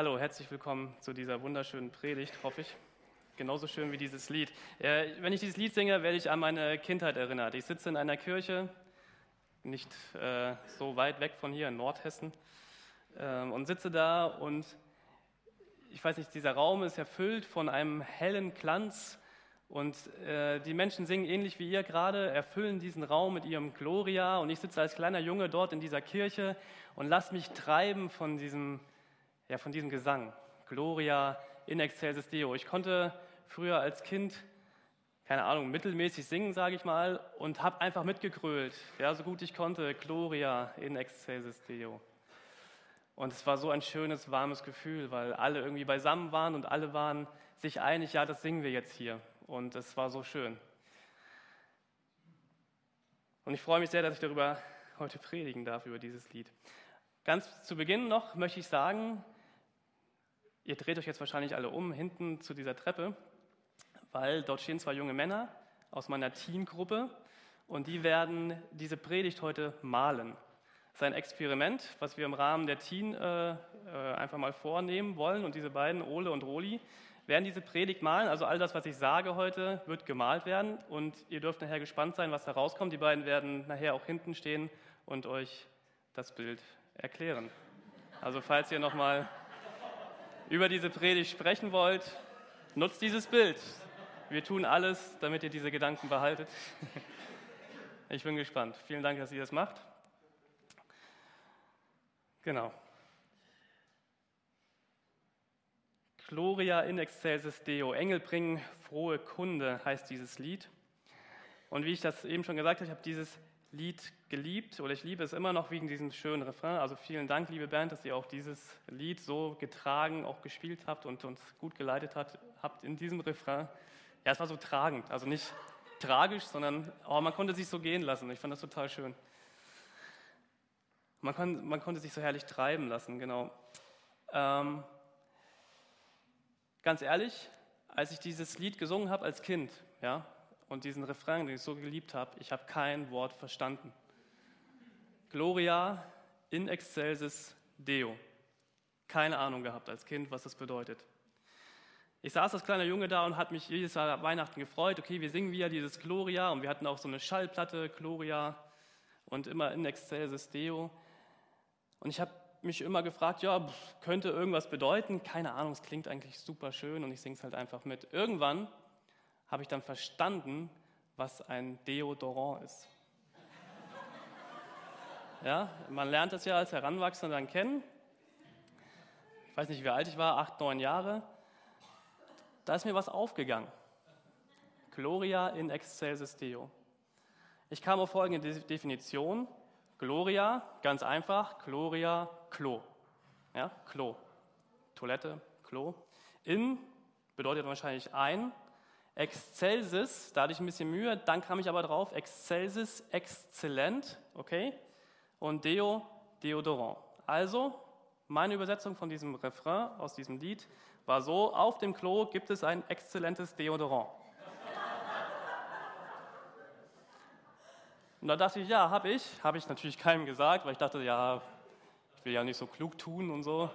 Hallo, herzlich willkommen zu dieser wunderschönen Predigt, hoffe ich. Genauso schön wie dieses Lied. Wenn ich dieses Lied singe, werde ich an meine Kindheit erinnert. Ich sitze in einer Kirche, nicht äh, so weit weg von hier in Nordhessen, äh, und sitze da und ich weiß nicht, dieser Raum ist erfüllt von einem hellen Glanz und äh, die Menschen singen ähnlich wie ihr gerade, erfüllen diesen Raum mit ihrem Gloria und ich sitze als kleiner Junge dort in dieser Kirche und lasse mich treiben von diesem, ja, von diesem Gesang. Gloria in excelsis Deo. Ich konnte früher als Kind, keine Ahnung, mittelmäßig singen, sage ich mal, und habe einfach mitgegrölt, ja, so gut ich konnte, Gloria in excelsis Deo. Und es war so ein schönes, warmes Gefühl, weil alle irgendwie beisammen waren und alle waren sich einig, ja, das singen wir jetzt hier. Und es war so schön. Und ich freue mich sehr, dass ich darüber heute predigen darf, über dieses Lied. Ganz zu Beginn noch möchte ich sagen, ihr dreht euch jetzt wahrscheinlich alle um, hinten zu dieser Treppe, weil dort stehen zwei junge Männer aus meiner Teen-Gruppe und die werden diese Predigt heute malen sein Experiment, was wir im Rahmen der Teen äh, äh, einfach mal vornehmen wollen. Und diese beiden, Ole und Roli, werden diese Predigt malen. Also all das, was ich sage heute, wird gemalt werden. Und ihr dürft nachher gespannt sein, was da rauskommt. Die beiden werden nachher auch hinten stehen und euch das Bild erklären. Also falls ihr nochmal über diese Predigt sprechen wollt, nutzt dieses Bild. Wir tun alles, damit ihr diese Gedanken behaltet. Ich bin gespannt. Vielen Dank, dass ihr das macht. Genau. Gloria in excelsis Deo, Engel bringen frohe Kunde, heißt dieses Lied. Und wie ich das eben schon gesagt habe, ich habe dieses Lied geliebt oder ich liebe es immer noch wegen diesem schönen Refrain. Also vielen Dank, liebe Band, dass ihr auch dieses Lied so getragen, auch gespielt habt und uns gut geleitet habt, habt in diesem Refrain. Ja, es war so tragend, also nicht tragisch, sondern oh, man konnte sich so gehen lassen. Ich fand das total schön. Man, kann, man konnte sich so herrlich treiben lassen, genau. Ähm, ganz ehrlich, als ich dieses Lied gesungen habe als Kind, ja, und diesen Refrain, den ich so geliebt habe, ich habe kein Wort verstanden. Gloria in excelsis Deo. Keine Ahnung gehabt als Kind, was das bedeutet. Ich saß als kleiner Junge da und hat mich jedes Jahr Weihnachten gefreut. Okay, wir singen wieder dieses Gloria und wir hatten auch so eine Schallplatte, Gloria und immer in excelsis Deo. Und ich habe mich immer gefragt, ja, könnte irgendwas bedeuten? Keine Ahnung, es klingt eigentlich super schön und ich singe es halt einfach mit. Irgendwann habe ich dann verstanden, was ein Deodorant ist. Ja, man lernt das ja als Heranwachsender dann kennen. Ich weiß nicht, wie alt ich war, acht, neun Jahre. Da ist mir was aufgegangen. Gloria in excelsis Deo. Ich kam auf folgende Definition. Gloria, ganz einfach, Gloria, Klo. Ja, Klo. Toilette, Klo. In bedeutet wahrscheinlich ein. Excelsis, da hatte ich ein bisschen Mühe, dann kam ich aber drauf, Excelsis, exzellent, okay? Und Deo, Deodorant. Also, meine Übersetzung von diesem Refrain aus diesem Lied war so, auf dem Klo gibt es ein exzellentes Deodorant. Und da dachte ich, ja, habe ich. Habe ich natürlich keinem gesagt, weil ich dachte, ja, ich will ja nicht so klug tun und so.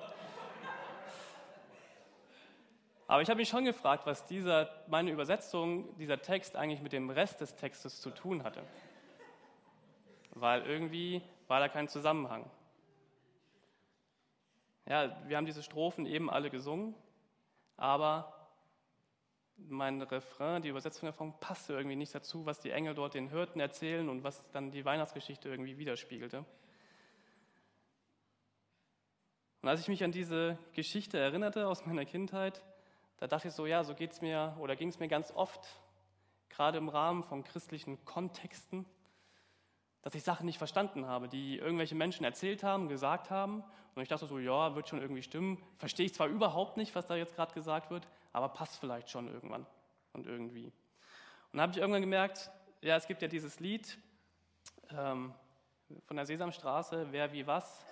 Aber ich habe mich schon gefragt, was dieser, meine Übersetzung, dieser Text eigentlich mit dem Rest des Textes zu tun hatte. Weil irgendwie war da kein Zusammenhang. Ja, wir haben diese Strophen eben alle gesungen, aber mein Refrain, die Übersetzung davon, passte irgendwie nicht dazu, was die Engel dort den Hirten erzählen und was dann die Weihnachtsgeschichte irgendwie widerspiegelte. Und als ich mich an diese Geschichte erinnerte aus meiner Kindheit, da dachte ich so, ja, so geht es mir oder ging es mir ganz oft, gerade im Rahmen von christlichen Kontexten, dass ich Sachen nicht verstanden habe, die irgendwelche Menschen erzählt haben, gesagt haben. Und ich dachte so, ja, wird schon irgendwie stimmen. Verstehe ich zwar überhaupt nicht, was da jetzt gerade gesagt wird, aber passt vielleicht schon irgendwann und irgendwie. Und dann habe ich irgendwann gemerkt, ja, es gibt ja dieses Lied ähm, von der Sesamstraße, wer wie was,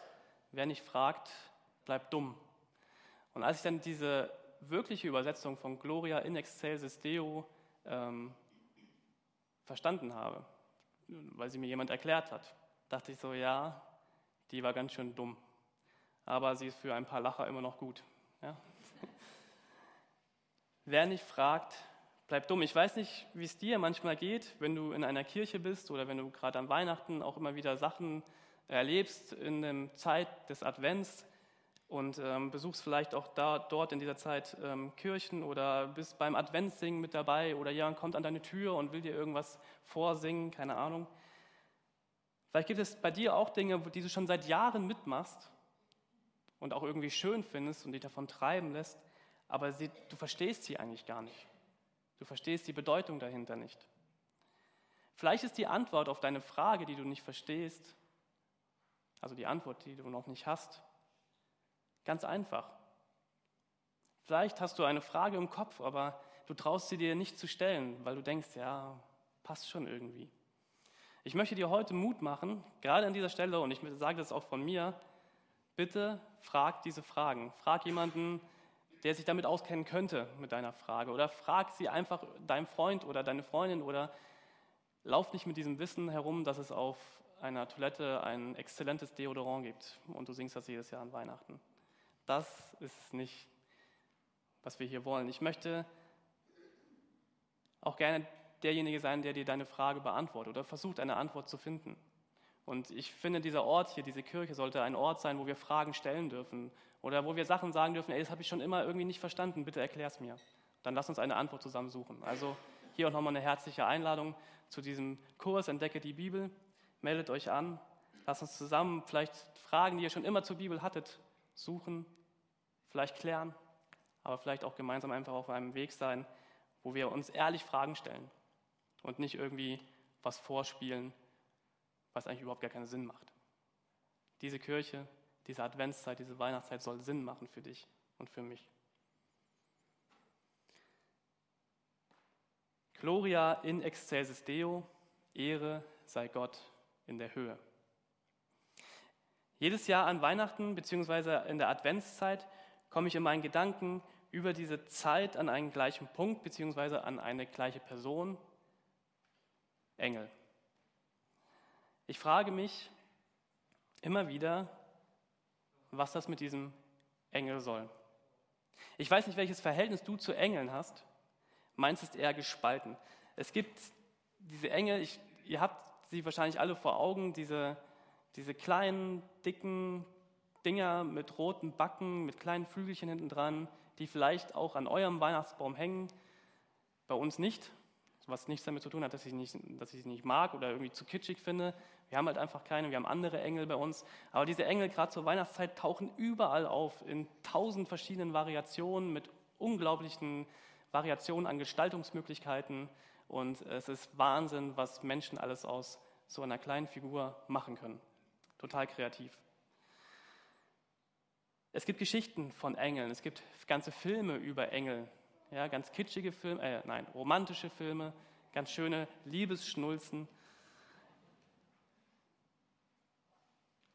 wer nicht fragt, bleibt dumm. Und als ich dann diese wirkliche Übersetzung von Gloria in excelsis Deo ähm, verstanden habe, weil sie mir jemand erklärt hat, dachte ich so, ja, die war ganz schön dumm. Aber sie ist für ein paar Lacher immer noch gut. Ja? Wer nicht fragt, bleibt dumm. Ich weiß nicht, wie es dir manchmal geht, wenn du in einer Kirche bist oder wenn du gerade an Weihnachten auch immer wieder Sachen erlebst in der Zeit des Advents und ähm, besuchst vielleicht auch da, dort in dieser Zeit ähm, Kirchen oder bist beim Adventssingen mit dabei oder jemand kommt an deine Tür und will dir irgendwas vorsingen, keine Ahnung. Vielleicht gibt es bei dir auch Dinge, die du schon seit Jahren mitmachst und auch irgendwie schön findest und dich davon treiben lässt, aber sie, du verstehst sie eigentlich gar nicht. Du verstehst die Bedeutung dahinter nicht. Vielleicht ist die Antwort auf deine Frage, die du nicht verstehst, also die Antwort, die du noch nicht hast, ganz einfach. Vielleicht hast du eine Frage im Kopf, aber du traust sie dir nicht zu stellen, weil du denkst, ja, passt schon irgendwie. Ich möchte dir heute Mut machen, gerade an dieser Stelle, und ich sage das auch von mir, bitte frag diese Fragen. Frag jemanden, der sich damit auskennen könnte mit deiner Frage. Oder frag sie einfach deinem Freund oder deine Freundin oder lauf nicht mit diesem Wissen herum, dass es auf einer Toilette ein exzellentes Deodorant gibt und du singst das jedes Jahr an Weihnachten. Das ist nicht, was wir hier wollen. Ich möchte auch gerne derjenige sein, der dir deine Frage beantwortet oder versucht, eine Antwort zu finden. Und ich finde, dieser Ort hier, diese Kirche, sollte ein Ort sein, wo wir Fragen stellen dürfen oder wo wir Sachen sagen dürfen, ey, das habe ich schon immer irgendwie nicht verstanden, bitte erklär es mir. Dann lass uns eine Antwort zusammen suchen. Also hier auch nochmal eine herzliche Einladung zu diesem Kurs Entdecke die Bibel meldet euch an. Lasst uns zusammen vielleicht Fragen, die ihr schon immer zur Bibel hattet, suchen, vielleicht klären, aber vielleicht auch gemeinsam einfach auf einem Weg sein, wo wir uns ehrlich Fragen stellen und nicht irgendwie was vorspielen, was eigentlich überhaupt gar keinen Sinn macht. Diese Kirche, diese Adventszeit, diese Weihnachtszeit soll Sinn machen für dich und für mich. Gloria in excelsis Deo, Ehre sei Gott in der Höhe. Jedes Jahr an Weihnachten bzw. in der Adventszeit komme ich in meinen Gedanken über diese Zeit an einen gleichen Punkt bzw. an eine gleiche Person, Engel. Ich frage mich immer wieder, was das mit diesem Engel soll. Ich weiß nicht, welches Verhältnis du zu Engeln hast. Meins ist eher gespalten. Es gibt diese Engel, ich, ihr habt sie wahrscheinlich alle vor Augen, diese, diese kleinen, dicken Dinger mit roten Backen, mit kleinen Flügelchen hinten dran, die vielleicht auch an eurem Weihnachtsbaum hängen, bei uns nicht, was nichts damit zu tun hat, dass ich, nicht, dass ich sie nicht mag oder irgendwie zu kitschig finde. Wir haben halt einfach keine, wir haben andere Engel bei uns. Aber diese Engel gerade zur Weihnachtszeit tauchen überall auf, in tausend verschiedenen Variationen, mit unglaublichen Variationen an Gestaltungsmöglichkeiten. Und es ist Wahnsinn, was Menschen alles aus so einer kleinen Figur machen können. Total kreativ. Es gibt Geschichten von Engeln, es gibt ganze Filme über Engel, ja, ganz kitschige Filme, äh, nein, romantische Filme, ganz schöne Liebesschnulzen.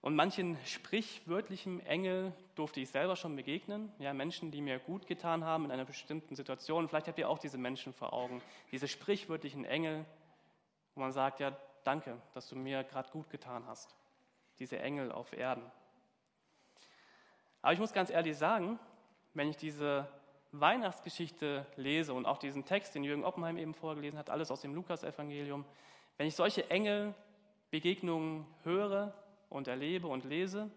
Und manchen sprichwörtlichen Engel durfte ich selber schon begegnen. Ja, Menschen, die mir gut getan haben in einer bestimmten Situation. Vielleicht habt ihr auch diese Menschen vor Augen. Diese sprichwörtlichen Engel, wo man sagt, ja, danke, dass du mir gerade gut getan hast. Diese Engel auf Erden. Aber ich muss ganz ehrlich sagen, wenn ich diese Weihnachtsgeschichte lese und auch diesen Text, den Jürgen Oppenheim eben vorgelesen hat, alles aus dem Lukasevangelium, wenn ich solche Engelbegegnungen höre und erlebe und lese,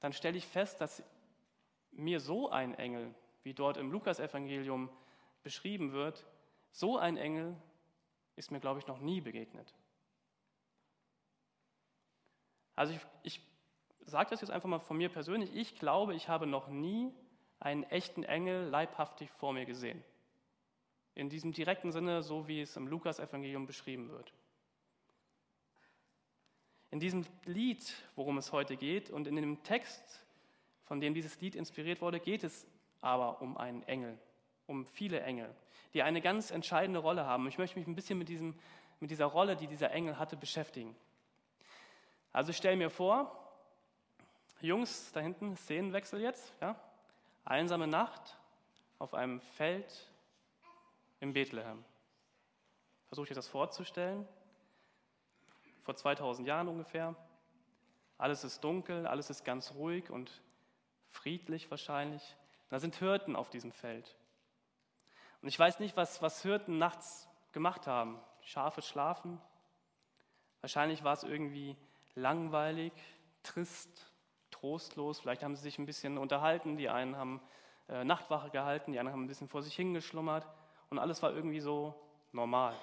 dann stelle ich fest, dass mir so ein Engel, wie dort im Lukasevangelium beschrieben wird, so ein Engel ist mir, glaube ich, noch nie begegnet. Also ich, ich sage das jetzt einfach mal von mir persönlich. Ich glaube, ich habe noch nie einen echten Engel leibhaftig vor mir gesehen. In diesem direkten Sinne, so wie es im Lukas-Evangelium beschrieben wird. In diesem Lied, worum es heute geht, und in dem Text, von dem dieses Lied inspiriert wurde, geht es aber um einen Engel, um viele Engel, die eine ganz entscheidende Rolle haben. Ich möchte mich ein bisschen mit, diesem, mit dieser Rolle, die dieser Engel hatte, beschäftigen. Also stell mir vor, Jungs da hinten, Szenenwechsel jetzt, ja? einsame Nacht auf einem Feld in Bethlehem. Versuche ich das vorzustellen. Vor 2000 Jahren ungefähr. Alles ist dunkel, alles ist ganz ruhig und friedlich wahrscheinlich. Da sind Hirten auf diesem Feld. Und ich weiß nicht, was, was Hirten nachts gemacht haben. Schafe schlafen. Wahrscheinlich war es irgendwie langweilig, trist, trostlos. Vielleicht haben sie sich ein bisschen unterhalten. Die einen haben äh, Nachtwache gehalten, die anderen haben ein bisschen vor sich hingeschlummert. Und alles war irgendwie so normal.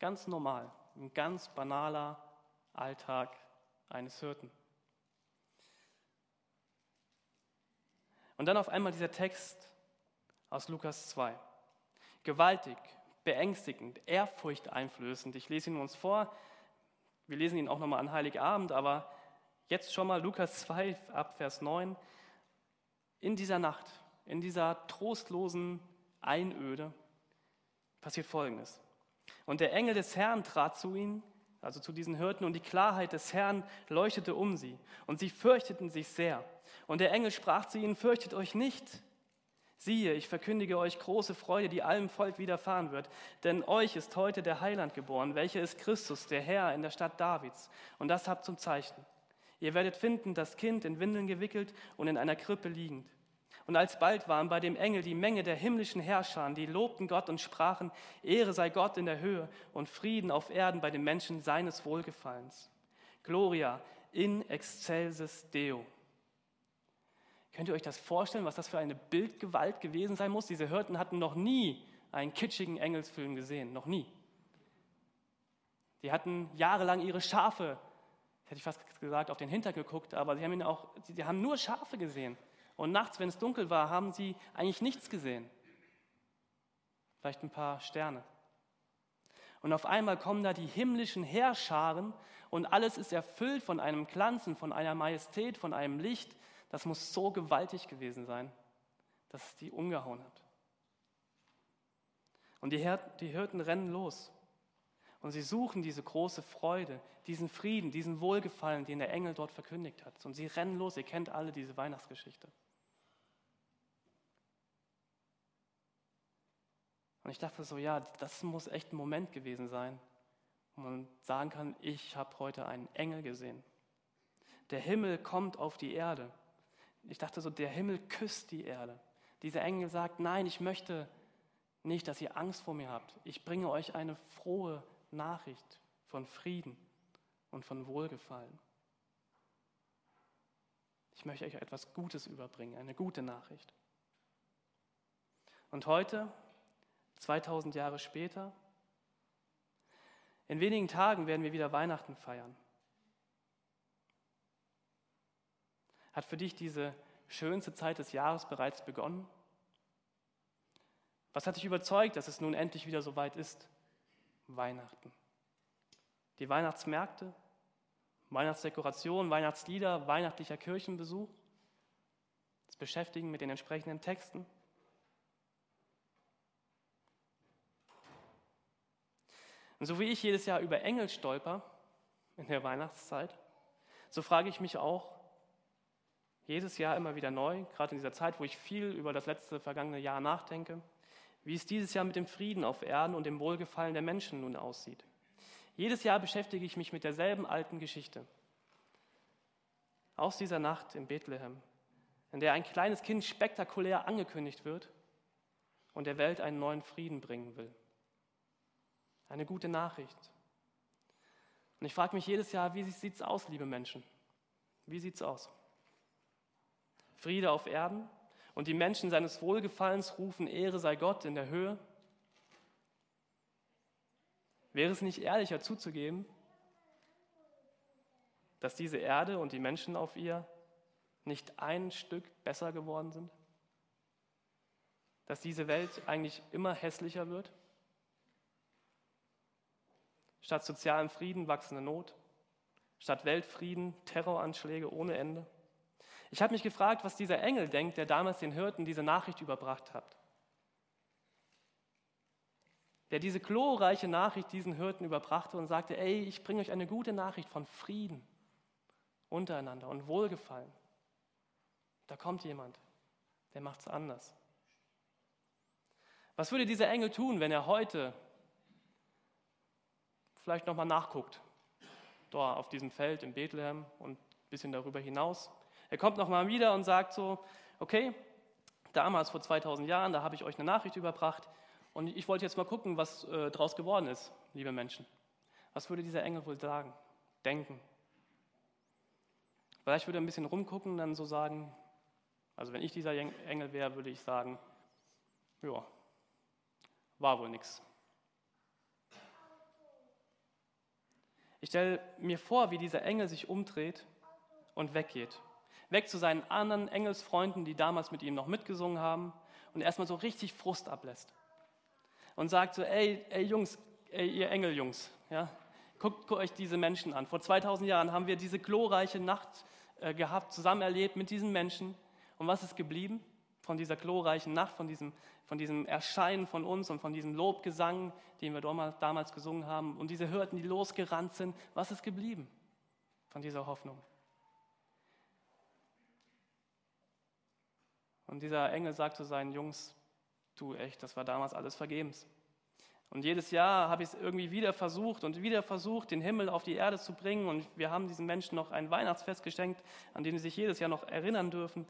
Ganz normal. Ein ganz banaler Alltag eines Hirten. Und dann auf einmal dieser Text aus Lukas 2. Gewaltig, beängstigend, ehrfurchteinflößend. Ich lese ihn uns vor. Wir lesen ihn auch nochmal an Heiligabend, aber jetzt schon mal Lukas 2 ab Vers 9. In dieser Nacht, in dieser trostlosen Einöde passiert Folgendes. Und der Engel des Herrn trat zu ihnen, also zu diesen Hirten, und die Klarheit des Herrn leuchtete um sie. Und sie fürchteten sich sehr. Und der Engel sprach zu ihnen, fürchtet euch nicht. Siehe, ich verkündige euch große Freude, die allem Volk widerfahren wird. Denn euch ist heute der Heiland geboren, welcher ist Christus, der Herr in der Stadt Davids. Und das habt zum Zeichen. Ihr werdet finden, das Kind in Windeln gewickelt und in einer Krippe liegend. Und alsbald waren bei dem Engel die Menge der himmlischen Herrscher, die lobten Gott und sprachen, Ehre sei Gott in der Höhe und Frieden auf Erden bei den Menschen seines Wohlgefallens. Gloria in excelsis Deo. Könnt ihr euch das vorstellen, was das für eine Bildgewalt gewesen sein muss? Diese Hirten hatten noch nie einen kitschigen Engelsfilm gesehen, noch nie. Die hatten jahrelang ihre Schafe, hätte ich fast gesagt, auf den Hinter geguckt, aber sie haben, ihn auch, sie haben nur Schafe gesehen. Und nachts, wenn es dunkel war, haben sie eigentlich nichts gesehen. Vielleicht ein paar Sterne. Und auf einmal kommen da die himmlischen Heerscharen und alles ist erfüllt von einem Glanzen, von einer Majestät, von einem Licht, das muss so gewaltig gewesen sein, dass es die umgehauen hat. Und die, Hirten rennen los. Und sie suchen diese große Freude, diesen Frieden, diesen Wohlgefallen, den der Engel dort verkündigt hat. Und sie rennen los. Ihr kennt alle diese Weihnachtsgeschichte. Und ich dachte so, ja, das muss echt ein Moment gewesen sein, wo man sagen kann, ich habe heute einen Engel gesehen. Der Himmel kommt auf die Erde. Ich dachte so, der Himmel küsst die Erde. Dieser Engel sagt, nein, ich möchte nicht, dass ihr Angst vor mir habt. Ich bringe euch eine frohe Nachricht von Frieden und von Wohlgefallen. Ich möchte euch etwas Gutes überbringen, eine gute Nachricht. Und heute, 2000 Jahre später, in wenigen Tagen werden wir wieder Weihnachten feiern. Hat für dich diese schönste Zeit des Jahres bereits begonnen? Was hat dich überzeugt, dass es nun endlich wieder so weit ist? Weihnachten. Die Weihnachtsmärkte, Weihnachtsdekoration, Weihnachtslieder, weihnachtlicher Kirchenbesuch, das Beschäftigen mit den entsprechenden Texten. Und so wie ich jedes Jahr über Engel stolper in der Weihnachtszeit, so frage ich mich auch, jedes Jahr immer wieder neu, gerade in dieser Zeit, wo ich viel über das letzte vergangene Jahr nachdenke, wie es dieses Jahr mit dem Frieden auf Erden und dem Wohlgefallen der Menschen nun aussieht. Jedes Jahr beschäftige ich mich mit derselben alten Geschichte. Aus dieser Nacht in Bethlehem, in der ein kleines Kind spektakulär angekündigt wird und der Welt einen neuen Frieden bringen will. Eine gute Nachricht. Und ich frage mich jedes Jahr, wie sieht es aus, liebe Menschen? Wie sieht es aus? Friede auf Erden und die Menschen seines Wohlgefallens rufen, Ehre sei Gott in der Höhe? Wäre es nicht ehrlicher zuzugeben, dass diese Erde und die Menschen auf ihr nicht ein Stück besser geworden sind? Dass diese Welt eigentlich immer hässlicher wird? Statt sozialem Frieden wachsende Not, statt Weltfrieden Terroranschläge ohne Ende. Ich habe mich gefragt, was dieser Engel denkt, der damals den Hirten diese Nachricht überbracht hat. Der diese glorreiche Nachricht diesen Hirten überbrachte und sagte, ey, ich bringe euch eine gute Nachricht von Frieden untereinander und Wohlgefallen. Da kommt jemand, der macht es anders. Was würde dieser Engel tun, wenn er heute vielleicht nochmal nachguckt, dort auf diesem Feld in Bethlehem und ein bisschen darüber hinaus? Er kommt nochmal wieder und sagt so, okay, damals vor 2000 Jahren, da habe ich euch eine Nachricht überbracht und ich wollte jetzt mal gucken, was äh, daraus geworden ist, liebe Menschen. Was würde dieser Engel wohl sagen, denken? Vielleicht würde er ein bisschen rumgucken, dann so sagen, also wenn ich dieser Engel wäre, würde ich sagen, ja, war wohl nichts. Ich stelle mir vor, wie dieser Engel sich umdreht und weggeht. Weg zu seinen anderen Engelsfreunden, die damals mit ihm noch mitgesungen haben und erstmal so richtig Frust ablässt. Und sagt so, ey, ey Jungs, ey, ihr Engeljungs, ja, guckt euch diese Menschen an. Vor 2000 Jahren haben wir diese glorreiche Nacht äh, gehabt, zusammen erlebt mit diesen Menschen. Und was ist geblieben von dieser glorreichen Nacht, von diesem, von diesem Erscheinen von uns und von diesem Lobgesang, den wir damals gesungen haben und diese Hürden, die losgerannt sind? Was ist geblieben von dieser Hoffnung? Und dieser Engel sagt zu seinen Jungs, du echt, das war damals alles vergebens. Und jedes Jahr habe ich es irgendwie wieder versucht und wieder versucht, den Himmel auf die Erde zu bringen. Und wir haben diesen Menschen noch ein Weihnachtsfest geschenkt, an dem sie sich jedes Jahr noch erinnern dürfen.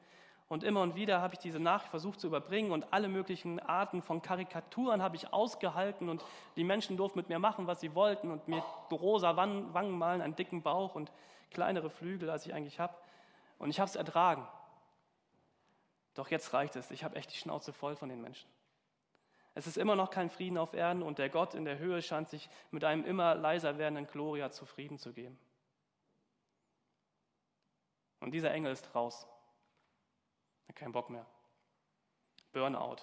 Und immer und wieder habe ich diese Nachricht versucht zu überbringen und alle möglichen Arten von Karikaturen habe ich ausgehalten und die Menschen durften mit mir machen, was sie wollten und mir rosa Wangen malen, einen dicken Bauch und kleinere Flügel, als ich eigentlich habe. Und ich habe es ertragen. Doch jetzt reicht es. Ich habe echt die Schnauze voll von den Menschen. Es ist immer noch kein Frieden auf Erden und der Gott in der Höhe scheint sich mit einem immer leiser werdenden Gloria zufrieden zu geben. Und dieser Engel ist raus. Keinen Bock mehr. Burnout.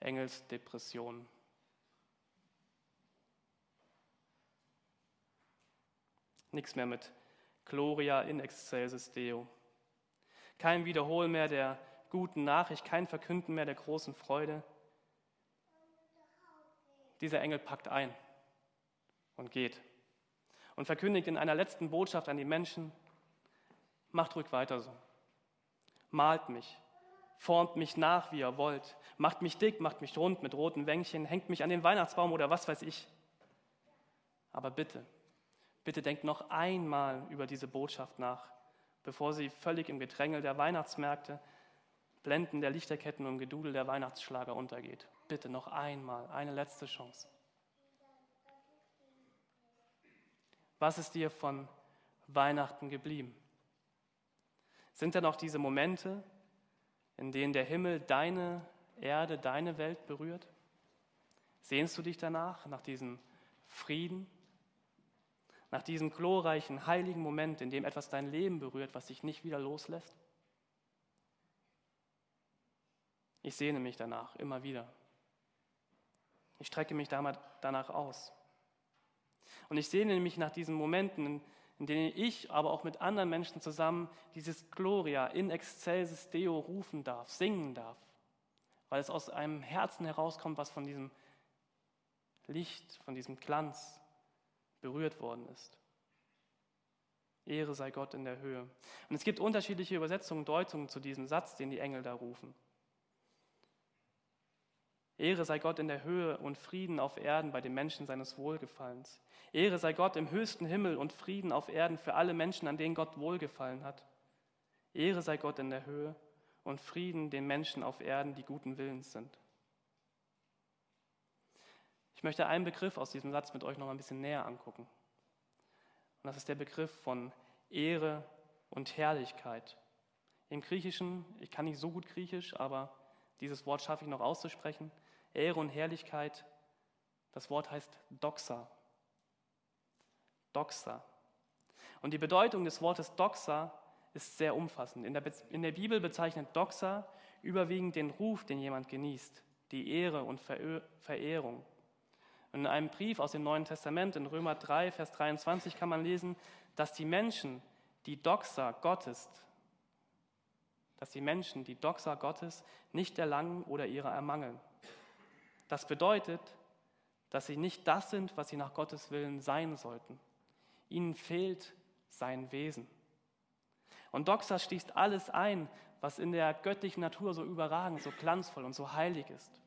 Engelsdepression. Nichts mehr mit Gloria in excelsis Deo. Kein Wiederholen mehr der guten Nachricht, kein Verkünden mehr der großen Freude dieser Engel packt ein und geht und verkündigt in einer letzten Botschaft an die Menschen, macht ruhig weiter so. Malt mich, formt mich nach, wie ihr wollt, macht mich dick, macht mich rund mit roten Wänkchen, hängt mich an den Weihnachtsbaum oder was weiß ich. Aber bitte, bitte denkt noch einmal über diese Botschaft nach, bevor sie völlig im Gedrängel der Weihnachtsmärkte, Blenden der Lichterketten und Gedudel der Weihnachtsschlager untergeht bitte noch einmal, eine letzte Chance. Was ist dir von Weihnachten geblieben? Sind da noch diese Momente, in denen der Himmel deine Erde, deine Welt berührt? Sehnst du dich danach, nach diesem Frieden, nach diesem glorreichen, heiligen Moment, in dem etwas dein Leben berührt, was dich nicht wieder loslässt? Ich sehne mich danach immer wieder. Ich strecke mich danach aus. Und ich sehne mich nach diesen Momenten, in denen ich, aber auch mit anderen Menschen zusammen dieses Gloria in excelsis Deo rufen darf, singen darf, weil es aus einem Herzen herauskommt, was von diesem Licht, von diesem Glanz berührt worden ist. Ehre sei Gott in der Höhe. Und es gibt unterschiedliche Übersetzungen, Deutungen zu diesem Satz, den die Engel da rufen. Ehre sei Gott in der Höhe und Frieden auf Erden bei den Menschen seines Wohlgefallens. Ehre sei Gott im höchsten Himmel und Frieden auf Erden für alle Menschen, an denen Gott wohlgefallen hat. Ehre sei Gott in der Höhe und Frieden den Menschen auf Erden, die guten Willens sind. Ich möchte einen Begriff aus diesem Satz mit euch noch ein bisschen näher angucken. Und das ist der Begriff von Ehre und Herrlichkeit. Im Griechischen, ich kann nicht so gut Griechisch, aber dieses Wort schaffe ich noch auszusprechen. Ehre und Herrlichkeit. Das Wort heißt Doxa. Doxa. Und die Bedeutung des Wortes Doxa ist sehr umfassend. In der, in der Bibel bezeichnet Doxa überwiegend den Ruf, den jemand genießt, die Ehre und Verehrung. Und in einem Brief aus dem Neuen Testament, in Römer 3, Vers 23, kann man lesen, dass die Menschen, die Doxa Gottes, dass die Menschen die Doxa Gottes nicht erlangen oder ihre ermangeln. Das bedeutet, dass sie nicht das sind, was sie nach Gottes Willen sein sollten. Ihnen fehlt sein Wesen. Und Doxa schließt alles ein, was in der göttlichen Natur so überragend, so glanzvoll und so heilig ist.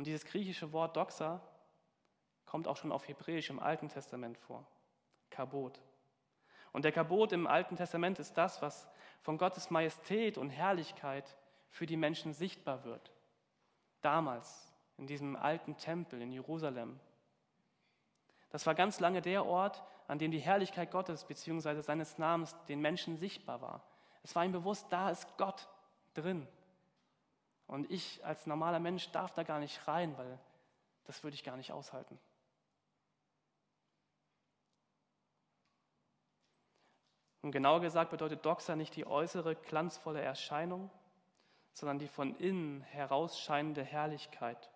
Und dieses griechische Wort Doxa kommt auch schon auf Hebräisch im Alten Testament vor. Kabot. Und der Kabot im Alten Testament ist das, was von Gottes Majestät und Herrlichkeit für die Menschen sichtbar wird. Damals in diesem alten Tempel in Jerusalem. Das war ganz lange der Ort, an dem die Herrlichkeit Gottes bzw. seines Namens den Menschen sichtbar war. Es war ihm bewusst, da ist Gott drin. Und ich als normaler Mensch darf da gar nicht rein, weil das würde ich gar nicht aushalten. Und genauer gesagt bedeutet Doxa nicht die äußere glanzvolle Erscheinung, sondern die von innen herausscheinende Herrlichkeit.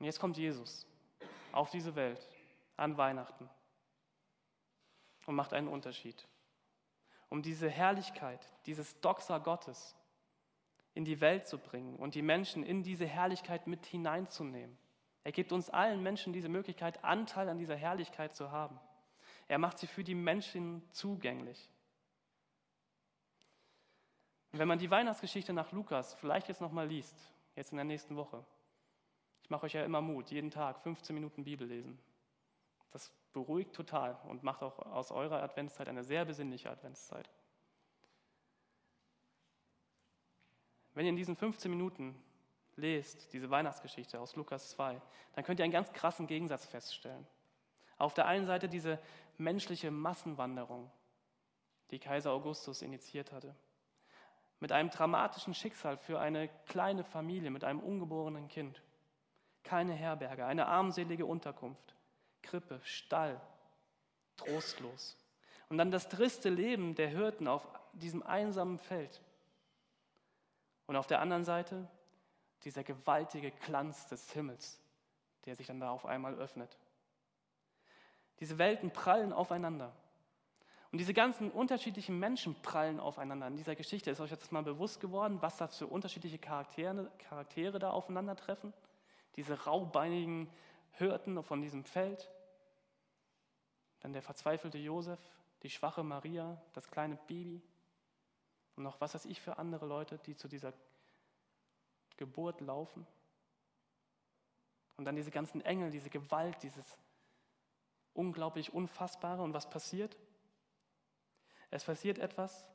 Und jetzt kommt Jesus auf diese Welt an Weihnachten und macht einen Unterschied. Um diese Herrlichkeit, dieses Doxa Gottes in die Welt zu bringen und die Menschen in diese Herrlichkeit mit hineinzunehmen. Er gibt uns allen Menschen diese Möglichkeit, Anteil an dieser Herrlichkeit zu haben. Er macht sie für die Menschen zugänglich. Und wenn man die Weihnachtsgeschichte nach Lukas vielleicht jetzt nochmal liest, jetzt in der nächsten Woche, ich mache euch ja immer Mut, jeden Tag 15 Minuten Bibel lesen. Das beruhigt total und macht auch aus eurer Adventszeit eine sehr besinnliche Adventszeit. Wenn ihr in diesen 15 Minuten lest, diese Weihnachtsgeschichte aus Lukas 2, dann könnt ihr einen ganz krassen Gegensatz feststellen. Auf der einen Seite diese menschliche Massenwanderung, die Kaiser Augustus initiiert hatte. Mit einem dramatischen Schicksal für eine kleine Familie mit einem ungeborenen Kind. Keine Herberge, eine armselige Unterkunft, Krippe, Stall, trostlos. Und dann das triste Leben der Hirten auf diesem einsamen Feld. Und auf der anderen Seite dieser gewaltige Glanz des Himmels, der sich dann da auf einmal öffnet. Diese Welten prallen aufeinander. Und diese ganzen unterschiedlichen Menschen prallen aufeinander. In dieser Geschichte ist euch jetzt mal bewusst geworden, was das für unterschiedliche Charaktere, Charaktere da aufeinandertreffen. Diese raubeinigen Hirten von diesem Feld. Dann der verzweifelte Josef, die schwache Maria, das kleine Baby. Und noch was weiß ich für andere Leute, die zu dieser Geburt laufen. Und dann diese ganzen Engel, diese Gewalt, dieses unglaublich Unfassbare. Und was passiert? Es passiert etwas,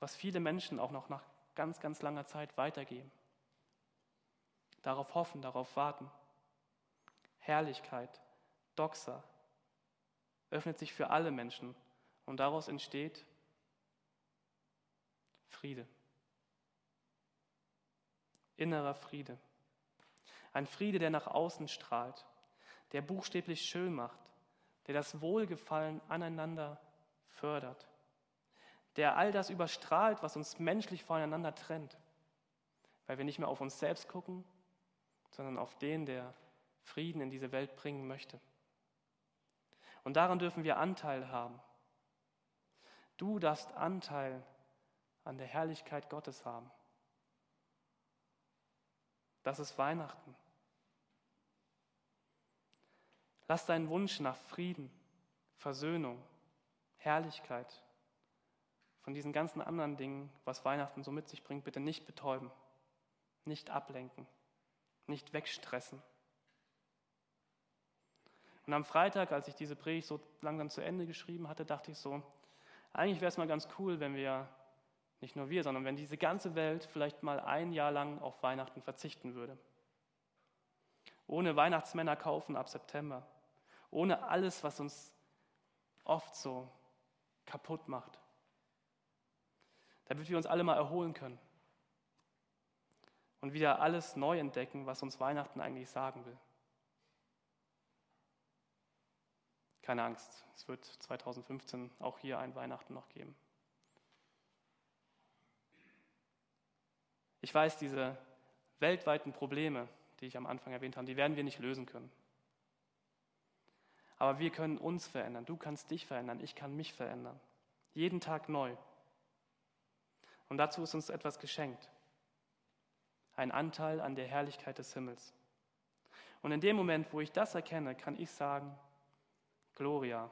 was viele Menschen auch noch nach ganz, ganz langer Zeit weitergeben. Darauf hoffen, darauf warten. Herrlichkeit, Doxa, öffnet sich für alle Menschen und daraus entsteht Friede. Innerer Friede. Ein Friede, der nach außen strahlt der buchstäblich schön macht, der das Wohlgefallen aneinander fördert, der all das überstrahlt, was uns menschlich voneinander trennt, weil wir nicht mehr auf uns selbst gucken, sondern auf den, der Frieden in diese Welt bringen möchte. Und daran dürfen wir Anteil haben. Du darfst Anteil an der Herrlichkeit Gottes haben. Das ist Weihnachten. Lass deinen Wunsch nach Frieden, Versöhnung, Herrlichkeit von diesen ganzen anderen Dingen, was Weihnachten so mit sich bringt, bitte nicht betäuben, nicht ablenken, nicht wegstressen. Und am Freitag, als ich diese Predigt so langsam zu Ende geschrieben hatte, dachte ich so, eigentlich wäre es mal ganz cool, wenn wir, nicht nur wir, sondern wenn diese ganze Welt vielleicht mal ein Jahr lang auf Weihnachten verzichten würde. Ohne Weihnachtsmänner kaufen ab September ohne alles, was uns oft so kaputt macht, damit wir uns alle mal erholen können und wieder alles neu entdecken, was uns Weihnachten eigentlich sagen will. Keine Angst, es wird 2015 auch hier ein Weihnachten noch geben. Ich weiß, diese weltweiten Probleme, die ich am Anfang erwähnt habe, die werden wir nicht lösen können. Aber wir können uns verändern. Du kannst dich verändern. Ich kann mich verändern. Jeden Tag neu. Und dazu ist uns etwas geschenkt. Ein Anteil an der Herrlichkeit des Himmels. Und in dem Moment, wo ich das erkenne, kann ich sagen, Gloria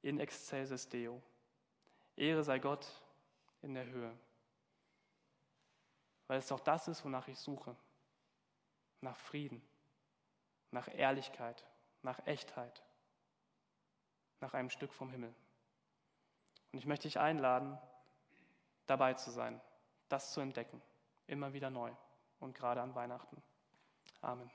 in excelsis Deo. Ehre sei Gott in der Höhe. Weil es doch das ist, wonach ich suche. Nach Frieden, nach Ehrlichkeit, nach Echtheit. nach einem Stück vom Himmel. Und ich möchte dich einladen, dabei zu sein, das zu entdecken, immer wieder neu und gerade an Weihnachten. Amen.